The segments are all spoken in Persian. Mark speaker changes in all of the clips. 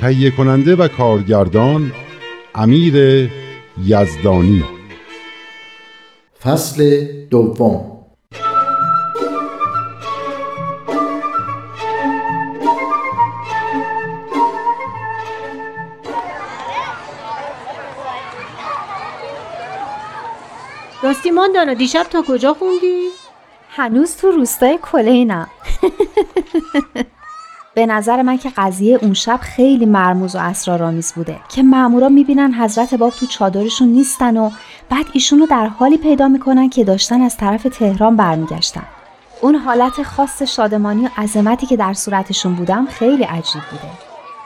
Speaker 1: تهیه کننده و کارگردان امیر یزدانی.
Speaker 2: فصل دوم.
Speaker 3: راستی ماندانا دیشب تا کجا خوندی؟
Speaker 4: هنوز تو روستای کلینم. به نظر من که قضیه اون شب خیلی مرموز و اسرارآمیز بوده که مامورا می‌بینن حضرت باب تو چادرشون نیستن و بعد ایشونو در حالی پیدا می‌کنن که داشتن از طرف تهران برمیگشتن. اون حالت خاص شادمانی و عظمتی که در صورتشون بودم خیلی عجیب بوده.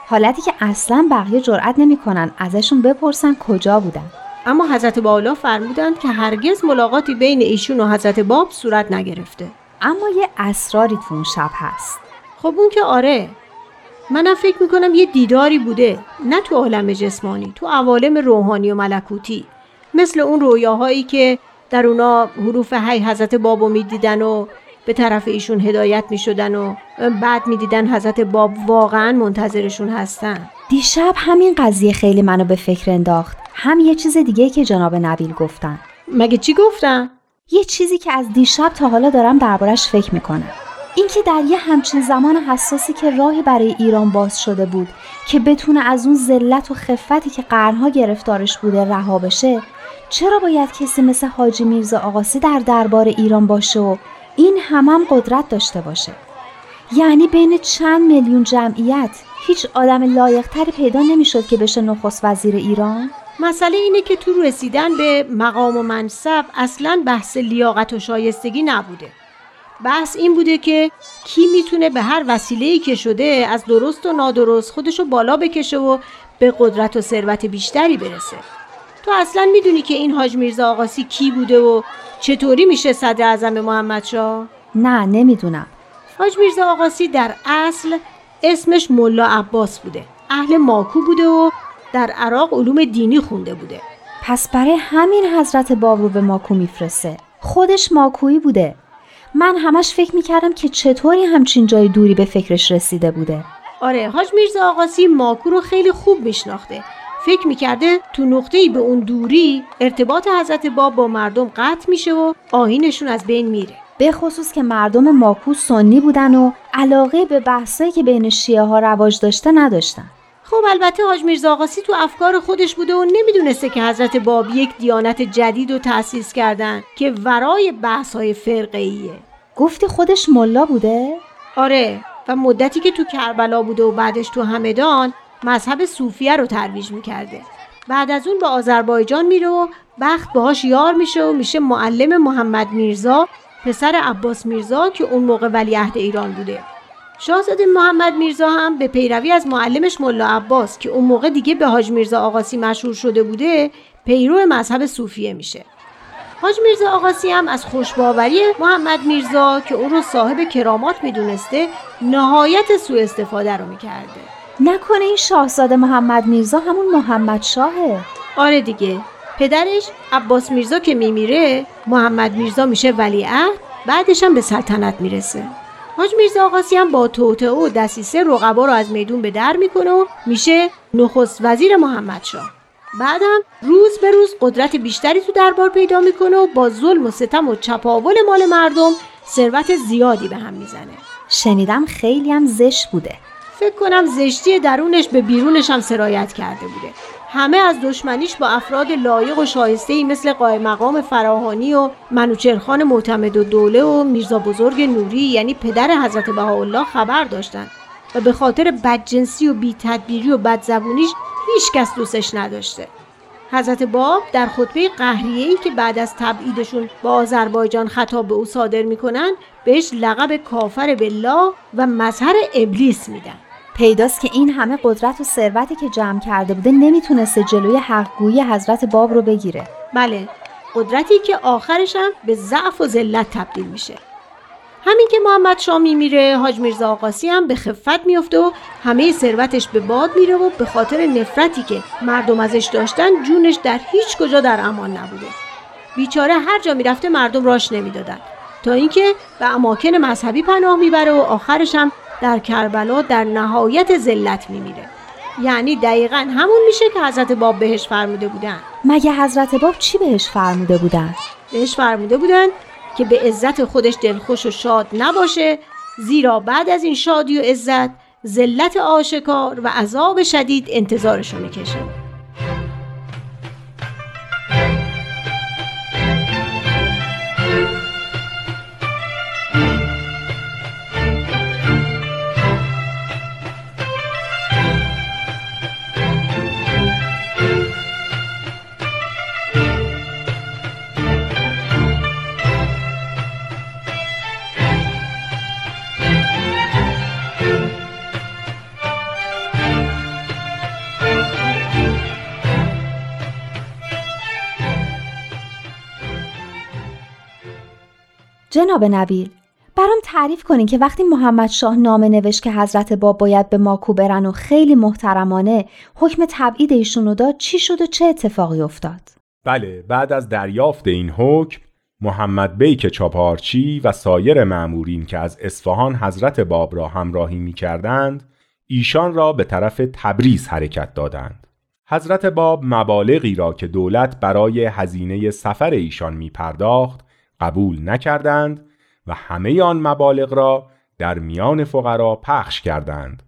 Speaker 4: حالتی که اصلا بقیه جرأت نمی‌کنن ازشون بپرسن کجا بودن.
Speaker 3: اما حضرت بالا فرمودند که هرگز ملاقاتی بین ایشون و حضرت باب صورت نگرفته.
Speaker 4: اما یه اسراری تو اون شب هست.
Speaker 3: خب اون که آره. منم فکر می‌کنم یه دیداری بوده نه تو عالم جسمانی تو عوالم روحانی و ملکوتی. مثل اون رویاهایی که در اونا حروف هی حضرت بابو می‌دیدن و به طرف ایشون هدایت می‌شدن و بعد می‌دیدن حضرت باب واقعا منتظرشون هستن.
Speaker 4: دیشب همین قضیه خیلی منو به فکر انداخت. هم یه چیز دیگه که جناب نبیل گفتن.
Speaker 3: مگه چی گفتن؟
Speaker 4: یه چیزی که از دیشب تا حالا دارم دربارش فکر می‌کنم. اینکه در یه همچین زمان حساسی که راهی برای ایران باز شده بود که بتونه از اون ذلت و خفتی که قرنها گرفتارش بوده رها بشه چرا باید کسی مثل حاجی میرزا آقاسی در دربار ایران باشه و این همم هم قدرت داشته باشه؟ یعنی بین چند میلیون جمعیت هیچ آدم لایقتری پیدا نمی‌شد که بشه نخست وزیر ایران؟
Speaker 3: مسئله اینه که تو رسیدن به مقام و منصب اصلا بحث لیاقت و شایستگی نبوده. بحث این بوده که کی می‌تونه به هر وسیله‌ای که شده از درست و نادرست خودشو بالا بکشه و به قدرت و ثروت بیشتری برسه. تو اصلا می‌دونی که این حاج میرزا آقاسی کی بوده و چطوری میشه صدر اعظم محمدشاه؟
Speaker 4: نه نمی‌دونم.
Speaker 3: حاج میرزا آقاسی در اصل اسمش ملا عباس بوده. اهل ماکو بوده و در عراق علوم دینی خونده بوده.
Speaker 4: پس برای همین حضرت باب رو به ماکو میفرسته. خودش ماکویی بوده. من همش فکر می‌کردم که چطوری همچین جای دوری به فکرش رسیده بوده.
Speaker 3: آره حاج میرزا آقاسی ماکو رو خیلی خوب میشناخته. فکر می‌کرده تو نقطه‌ای به اون دوری ارتباط حضرت باب با مردم قطع میشه و آینشون از بین میره.
Speaker 4: به خصوص که مردم ماکو سنی بودن و علاقه به بحثایی که بین شیعه ها رواج داشته نداشتن.
Speaker 3: خب البته حاج میرزا آقاسی تو افکار خودش بوده و نمی‌دونسته که حضرت باب یک دیانت جدید رو تأسیس کردن که ورای بحث های فرقه
Speaker 4: گفتی خودش ملا بوده؟
Speaker 3: آره و مدتی که تو کربلا بوده و بعدش تو همدان مذهب صوفیه رو ترویج می‌کرده. بعد از اون به آذربایجان میره و بخت باهاش یار میشه و میشه معلم محمد میرزا پسر عباس میرزا که اون موقع ولیعهد ایران بوده. شاهزاده محمد میرزا هم به پیروی از معلمش ملا عباس که اون موقع دیگه به حاج میرزا آقاسی مشهور شده بوده پیرو مذهب صوفیه میشه. حاج میرزا آقاسی هم از خوشباوری محمد میرزا که اون رو صاحب کرامات می‌دونسته نهایت سوء استفاده رو می‌کرده.
Speaker 4: نکنه این شاهزاده محمد میرزا همون محمد شاهه.
Speaker 3: آره دیگه. پدرش عباس میرزا که میمیره محمد میرزا میشه ولیعهد بعدش هم به سلطنت می‌رسه. حاج میرزا آقاسی هم با توته و دسیسه رقبا رو از میدون به در می‌کنه و میشه نخست وزیر محمدشاه بعدم روز به روز قدرت بیشتری تو دربار پیدا می‌کنه و با ظلم و ستم و چپاول مال مردم ثروت زیادی به هم می‌زنه.
Speaker 4: شنیدم خیلی هم زش بوده.
Speaker 3: فکر کنم زشتی درونش به بیرونش هم سرایت کرده بوده. همه از دشمنیش با افراد لایق و شایسته ای مثل قای مقام فراهانی و منوچرخان معتمد و دوله و میرزا بزرگ نوری یعنی پدر حضرت بهاءالله خبر داشتند. و به خاطر بدجنسی و بیتدبیری و بدزبونیش هیچ کس دوستش نداشته. حضرت باب در خطبه قهریه‌ای که بعد از تبعیدشون با آذربایجان خطاب به او صادر می‌کنن بهش لقب کافر بالله و مظهر ابلیس میدن.
Speaker 4: پیداست که این همه قدرت و ثروتی که جمع کرده بوده نمی‌تونسته جلوی حقگویی حضرت باب رو بگیره.
Speaker 3: بله قدرتی که آخرش هم به ضعف و ذلت تبدیل میشه. همین که محمد شاه میمیره حاج میرزا آقاسی هم به خفت میفته و همه ثروتش به باد میره و به خاطر نفرتی که مردم ازش داشتن جونش در هیچ کجا در امان نبوده. بیچاره هر جا می‌رفته مردم راش نمی‌دادن. تا اینکه به اماکن مذهبی پناه می‌بره و آخرش هم در کربلا در نهایت ذلت میمیره. یعنی دقیقا همون میشه که حضرت باب بهش فرموده بودن.
Speaker 4: مگه حضرت باب چی بهش فرموده بودن؟
Speaker 3: بهش فرموده بودن که به عزت خودش دلخوش و شاد نباشه زیرا بعد از این شادی و عزت ذلت آشکار و عذاب شدید انتظارشو می‌کشه.
Speaker 4: جناب نبیل برام تعریف کنین که وقتی محمد شاه نامه نوشت که حضرت باب باید به ماکو برن و خیلی محترمانه حکم تبعید ایشونو داد چی شد و چه اتفاقی افتاد؟
Speaker 2: بله بعد از دریافت این حکم محمد بیک چاپارچی و سایر معمورین که از اصفهان حضرت باب را همراهی می کردند ایشان را به طرف تبریز حرکت دادند. حضرت باب مبالغی را که دولت برای هزینه سفر ایشان می پرداخت قبول نکردند و همه آن مبالغ را در میان فقرا پخش کردند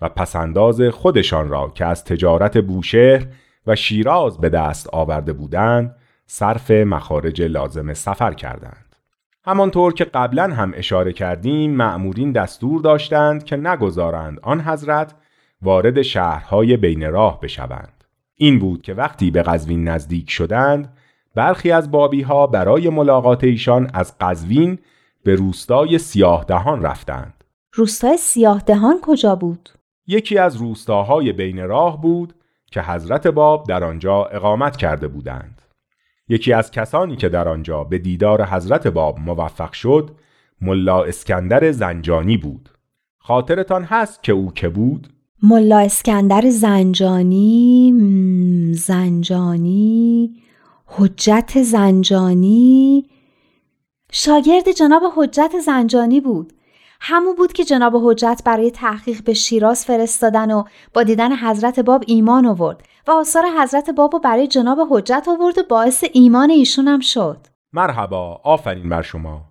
Speaker 2: و پسنداز خودشان را که از تجارت بوشهر و شیراز به دست آورده بودند صرف مخارج لازم سفر کردند. همانطور که قبلا هم اشاره کردیم معمورین دستور داشتند که نگذارند آن حضرت وارد شهرهای بین راه بشوند. این بود که وقتی به قزوین نزدیک شدند برخی از بابی ها برای ملاقات ایشان از قزوین به روستای سیاه دهان رفتند.
Speaker 4: روستای سیاه دهان کجا بود؟
Speaker 2: یکی از روستاهای بین راه بود که حضرت باب در آنجا اقامت کرده بودند. یکی از کسانی که در آنجا به دیدار حضرت باب موفق شد ملا اسکندر زنجانی بود. خاطرتان هست که او که بود؟
Speaker 4: ملا اسکندر زنجانی زنجانی حجت زنجانی. شاگرد جناب حجت زنجانی بود. همون بود که جناب حجت برای تحقیق به شیراز فرستادن و با دیدن حضرت باب ایمان آورد و آثار حضرت باب برای جناب حجت آورد و باعث ایمان ایشون هم شد.
Speaker 2: مرحبا آفرین بر شما.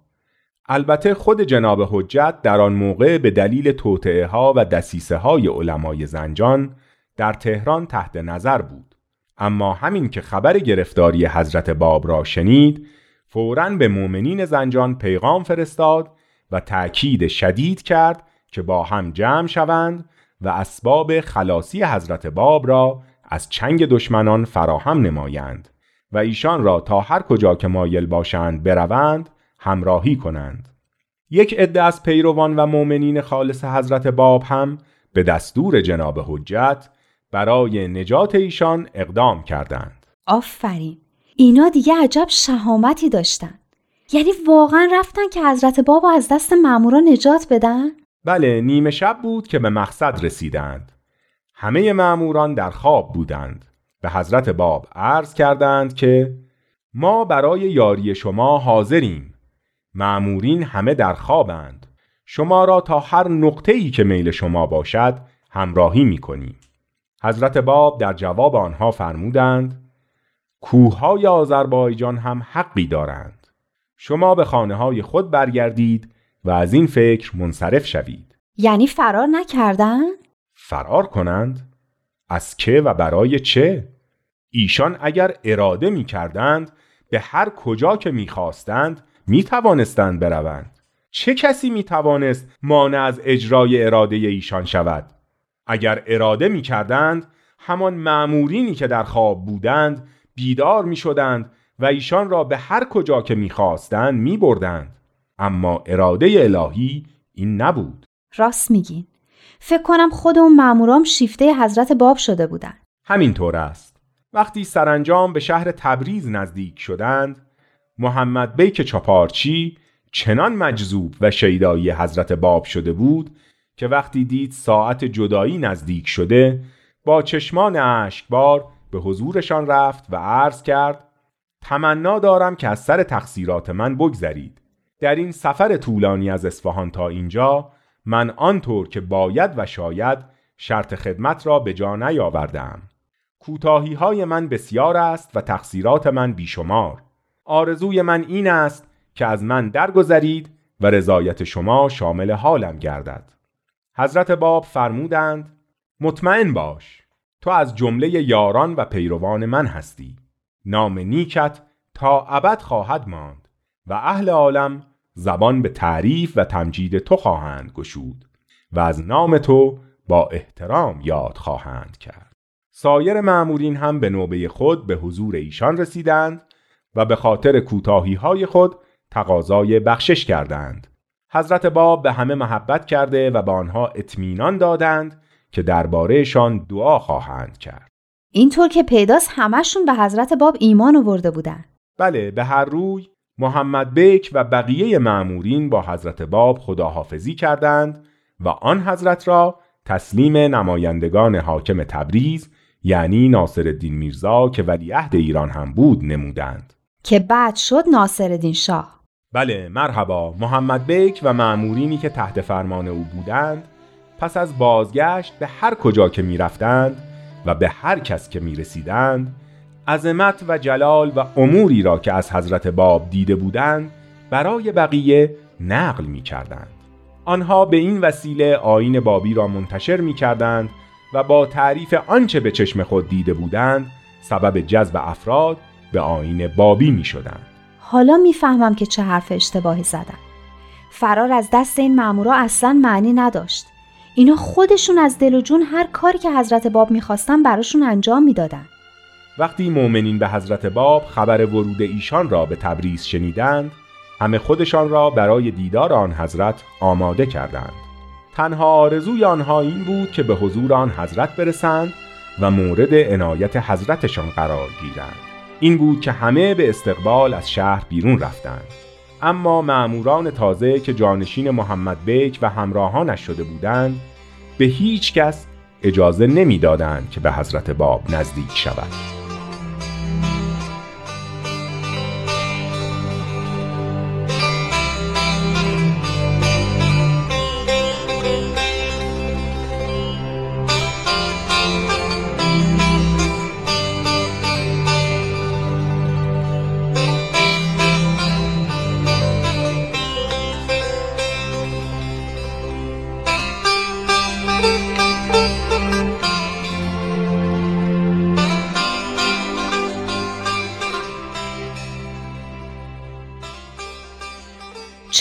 Speaker 2: البته خود جناب حجت در آن موقع به دلیل توطعه ها و دسیسه های علمای زنجان در تهران تحت نظر بود. اما همین که خبر گرفتاری حضرت باب را شنید فوراً به مؤمنین زنجان پیغام فرستاد و تأکید شدید کرد که با هم جمع شوند و اسباب خلاصی حضرت باب را از چنگ دشمنان فراهم نمایند و ایشان را تا هر کجا که مایل باشند بروند همراهی کنند. یک عده از پیروان و مؤمنین خالص حضرت باب هم به دستور جناب حجت برای نجات ایشان اقدام کردند.
Speaker 4: آفرین. اینا دیگه عجب شهامتی داشتن. یعنی واقعا رفتن که حضرت بابا از دست مامورا نجات بدن؟
Speaker 2: بله نیمه شب بود که به مقصد رسیدند. همه ماموران در خواب بودند. به حضرت باب عرض کردند که ما برای یاری شما حاضریم. معمورین همه در خوابند. شما را تا هر نقطه ای که میل شما باشد همراهی می کنیم. حضرت باب در جواب آنها فرمودند کوههای آذربایجان هم حقی دارند. شما به خانه های خود برگردید و از این فکر منصرف شوید.
Speaker 4: یعنی فرار نکردن؟
Speaker 2: فرار کنند؟ از که و برای چه؟ ایشان اگر اراده می کردند به هر کجا که می خواستند می توانستند بروند. چه کسی می توانست مانع از اجرای اراده ایشان شود؟ اگر اراده می کردند همان معمورینی که در خواب بودند بیدار می شدند و ایشان را به هر کجا که می خواستند می بردند. اما اراده الهی این نبود.
Speaker 4: راست میگین. فکر کنم خود اون مامورام شیفته حضرت باب شده بودن.
Speaker 2: همینطور است. وقتی سرانجام به شهر تبریز نزدیک شدند محمد بیک چاپارچی چنان مجذوب و شیدایی حضرت باب شده بود که وقتی دید ساعت جدایی نزدیک شده با چشمان اشکبار به حضورشان رفت و عرض کرد تمنا دارم که از سر تقصیرات من بگذرید. در این سفر طولانی از اصفهان تا اینجا من آنطور که باید و شاید شرط خدمت را به جا نیاوردم کوتاهی های من بسیار است و تقصیرات من بیشمار. آرزوی من این است که از من درگذرید و رضایت شما شامل حالم گردد. حضرت باب فرمودند مطمئن باش تو از جمله یاران و پیروان من هستی. نام نیکت تا ابد خواهد ماند و اهل عالم زبان به تعریف و تمجید تو خواهند گشود و از نام تو با احترام یاد خواهند کرد. سایر معمورین هم به نوبه خود به حضور ایشان رسیدند و به خاطر کوتاهی های خود تقاضای بخشش کردند. حضرت باب به همه محبت کرده و به آنها اطمینان دادند که دربارهشان دعا خواهند کرد.
Speaker 4: اینطور که پیداست همشون به حضرت باب ایمان آورده بودن.
Speaker 2: بله به هر روی محمد بیک و بقیه معمورین با حضرت باب خداحافظی کردند و آن حضرت را تسلیم نمایندگان حاکم تبریز یعنی ناصرالدین میرزا که ولیعهد ایران هم بود نمودند.
Speaker 4: که بعد شد ناصرالدین شاه.
Speaker 2: بله مرحبا محمد بیک و معمورینی که تحت فرمان او بودند پس از بازگشت به هر کجا که می رفتند و به هر کس که می رسیدند عظمت و جلال و اموری را که از حضرت باب دیده بودند برای بقیه نقل می کردند. آنها به این وسیله آین بابی را منتشر می کردند و با تعریف آنچه به چشم خود دیده بودند سبب جذب افراد به آین بابی می شدند.
Speaker 4: حالا می‌فهمم که چه حرف اشتباهی زدم. فرار از دست این مامورا اصلا معنی نداشت. اینا خودشون از دل و جون هر کاری که حضرت باب می‌خواستن براشون انجام می‌دادن.
Speaker 2: وقتی مؤمنین به حضرت باب خبر ورود ایشان را به تبریز شنیدند همه خودشان را برای دیدار آن حضرت آماده کردند تنها آرزوی آنها این بود که به حضور آن حضرت برسند و مورد عنایت حضرتشان قرار گیرند این بود که همه به استقبال از شهر بیرون رفتند اما معموران تازه که جانشین محمد بیک و همراهانش شده بودند به هیچ کس اجازه نمی‌دادند که به حضرت باب نزدیک شود.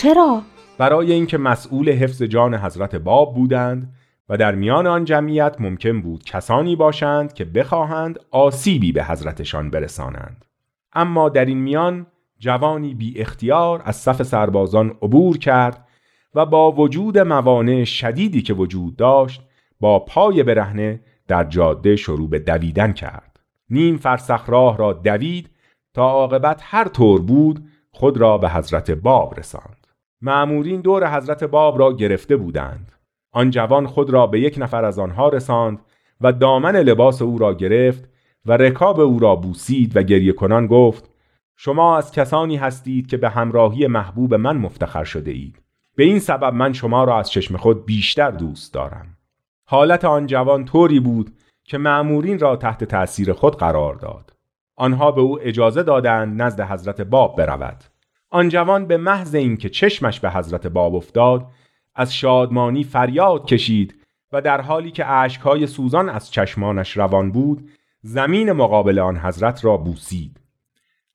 Speaker 4: چرا؟
Speaker 2: برای اینکه مسئول حفظ جان حضرت باب بودند و در میان آن جمعیت ممکن بود کسانی باشند که بخواهند آسیبی به حضرتشان برسانند. اما در این میان جوانی بی اختیار از صف سربازان عبور کرد و با وجود موانع شدیدی که وجود داشت با پای برهنه در جاده شروع به دویدن کرد. نیم فرسخ راه را دوید تا عاقبت هر طور بود خود را به حضرت باب رساند. معمورین دور حضرت باب را گرفته بودند. آن جوان خود را به یک نفر از آنها رساند و دامن لباس او را گرفت و رکاب او را بوسید و گریه کنان گفت شما از کسانی هستید که به همراهی محبوب من مفتخر شده اید. به این سبب من شما را از چشم خود بیشتر دوست دارم. حالت آن جوان طوری بود که معمورین را تحت تأثیر خود قرار داد. آنها به او اجازه دادند نزد حضرت باب برود. آن جوان به محض اینکه چشمش به حضرت باب افتاد از شادمانی فریاد کشید و در حالی که اشکهای سوزان از چشمانش روان بود زمین مقابل آن حضرت را بوسید.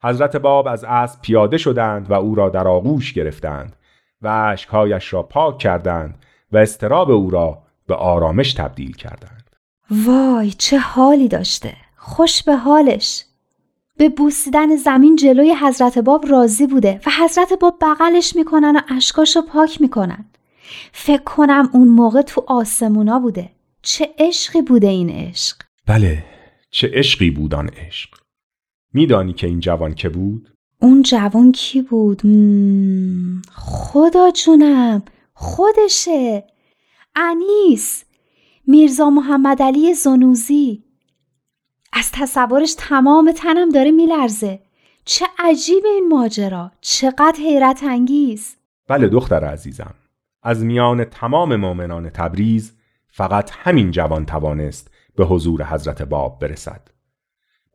Speaker 2: حضرت باب از اسب پیاده شدند و او را در آغوش گرفتند و اشکهایش را پاک کردند و استراب او را به آرامش تبدیل کردند.
Speaker 4: وای چه حالی داشته! خوش به حالش! به بوسیدن زمین جلوی حضرت باب راضی بوده و حضرت باب بغلش می‌کنن و اشکاشو پاک می‌کنن. فکر کنم اون موقع تو آسمونا بوده. چه عشقی بوده این عشق؟
Speaker 2: بله چه عشقی بود آن عشق؟ میدانی که این جوان که بود؟
Speaker 4: اون جوان کی بود؟ مم، خدا جونم خودشه. انیس میرزا محمد علی زنوزی. از تصورش تمام تنم داره میلرزه. چه عجیب این ماجرا. چقدر حیرت انگیز.
Speaker 2: بله دختر عزیزم. از میان تمام مؤمنان تبریز فقط همین جوان توانست به حضور حضرت باب برسد.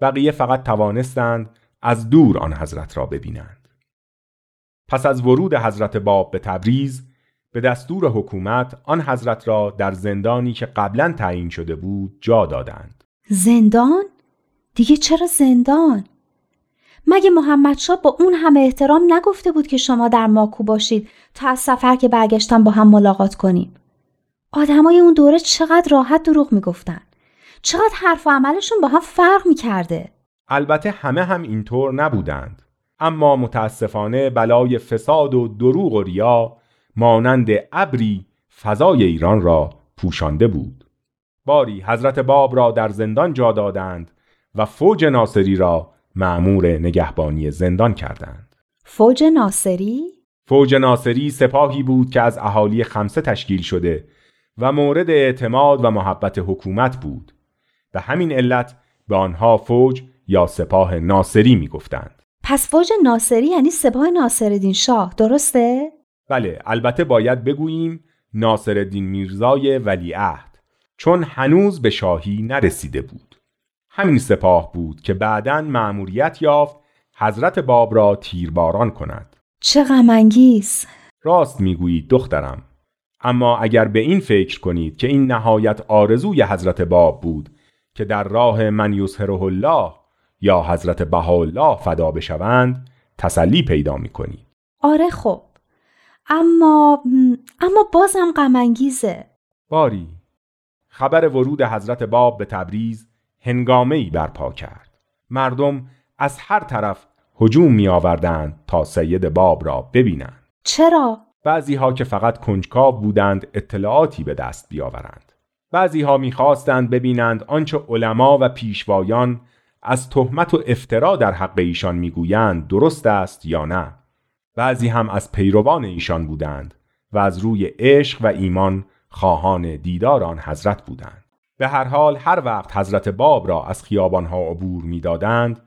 Speaker 2: بقیه فقط توانستند از دور آن حضرت را ببینند. پس از ورود حضرت باب به تبریز به دستور حکومت آن حضرت را در زندانی که قبلا تعیین شده بود جا دادند.
Speaker 4: زندان؟ دیگه چرا زندان؟ مگه محمد با اون همه احترام نگفته بود که شما در ماکو باشید تا از سفر که برگشتن با هم ملاقات کنیم؟ آدمای اون دوره چقدر راحت دروغ می‌گفتن. چقدر حرف و عملشون با هم فرق می‌کرده.
Speaker 2: البته همه هم اینطور نبودند اما متاسفانه بلای فساد و دروغ و ریا مانند ابری فضای ایران را پوشانده بود باری حضرت باب را در زندان جا دادند و فوج ناصری را معمور نگهبانی زندان کردند
Speaker 4: فوج ناصری؟
Speaker 2: فوج ناصری سپاهی بود که از اهالی خمسه تشکیل شده و مورد اعتماد و محبت حکومت بود به همین علت به آنها فوج یا سپاه ناصری می گفتند.
Speaker 4: پس فوج ناصری یعنی سپاه ناصرالدین شاه درسته؟
Speaker 2: بله البته باید بگوییم ناصرالدین میرزای ولیعهد چون هنوز به شاهی نرسیده بود. همین سپاه بود که بعدا مأموریت یافت حضرت باب را تیرباران کند.
Speaker 4: چه غمانگیز
Speaker 2: راست می‌گویید دخترم اما اگر به این فکر کنید که این نهایت آرزوی حضرت باب بود که در راه من یظهره الله یا حضرت بهاءالله فدا بشوند تسلی پیدا می‌کنید.
Speaker 4: آره خب اما اما بازم غمانگیزه
Speaker 2: باری خبر ورود حضرت باب به تبریز هنگامه ای برپا کرد. مردم از هر طرف هجوم می آوردند تا سید باب را ببینند.
Speaker 4: چرا؟
Speaker 2: بعضی ها که فقط کنجکاو بودند اطلاعاتی به دست بیاورند. بعضی ها می‌خواستند ببینند آنچه علما و پیشوایان از تهمت و افترا در حق ایشان می‌گویند درست است یا نه. بعضی هم از پیروان ایشان بودند و از روی عشق و ایمان خواهان دیدار آن حضرت بودند. به هر حال هر وقت حضرت باب را از خیابانها عبور می‌دادند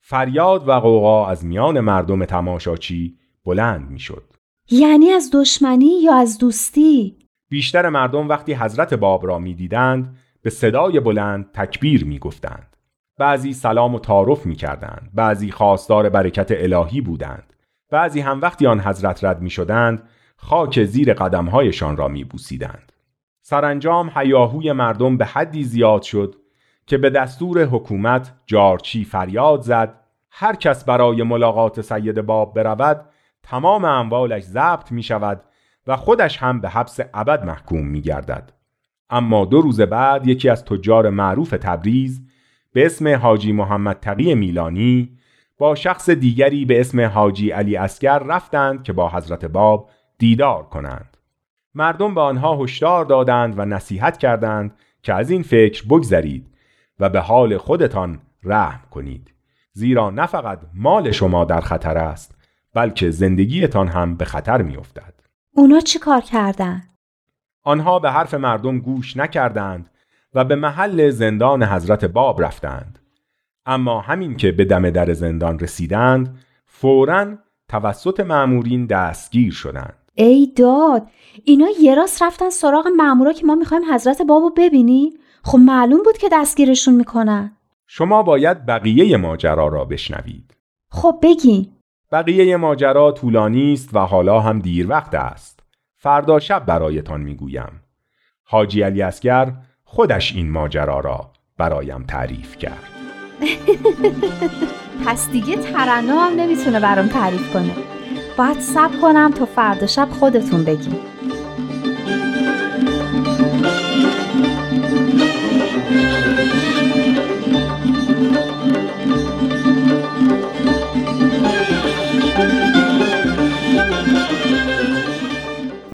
Speaker 2: فریاد و قوقا از میان مردم تماشاچی بلند می‌شد.
Speaker 4: یعنی از دشمنی یا از دوستی؟
Speaker 2: بیشتر مردم وقتی حضرت باب را می‌دیدند به صدای بلند تکبیر می‌گفتند. بعضی سلام و تعارف می‌کردند بعضی خواستار برکت الهی بودند. بعضی هم وقتی آن حضرت رد می شدند خاک زیر قدمهایشان را می بوسیدند. سرانجام هیاهوی مردم به حدی زیاد شد که به دستور حکومت جارچی فریاد زد هر کس برای ملاقات سید باب برود تمام اموالش ضبط می شود و خودش هم به حبس ابد محکوم می گردد. اما دو روز بعد یکی از تجار معروف تبریز به اسم حاجی محمد تقی میلانی با شخص دیگری به اسم حاجی علی اسگر رفتند که با حضرت باب دیدار کنند. مردم به آنها هشدار دادند و نصیحت کردند که از این فکر بگذرید و به حال خودتان رحم کنید. زیرا نه فقط مال شما در خطر است بلکه زندگیتان هم به خطر می افتد.
Speaker 4: اونا چی کار کردن؟
Speaker 2: آنها به حرف مردم گوش نکردند و به محل زندان حضرت باب رفتند. اما همین که به دم در زندان رسیدند فوراً توسط معمورین دستگیر شدند
Speaker 4: ای داد اینا یه راست رفتن سراغ معمورا که ما می‌خوایم حضرت بابو ببینی؟ خب معلوم بود که دستگیرشون می‌کنن.
Speaker 2: شما باید بقیه ماجرا را بشنوید.
Speaker 4: خب بگی.
Speaker 2: بقیه ماجرا طولانی است و حالا هم دیر وقت است. فردا شب برایتان می‌گویم. حاجی علی اسگر خودش این ماجرا را برایم تعریف کرد.
Speaker 4: پس دیگه ترنم هم نمی‌تونه برام تعریف کنه. باید سب کنم تا فردا شب خودتون بگیم.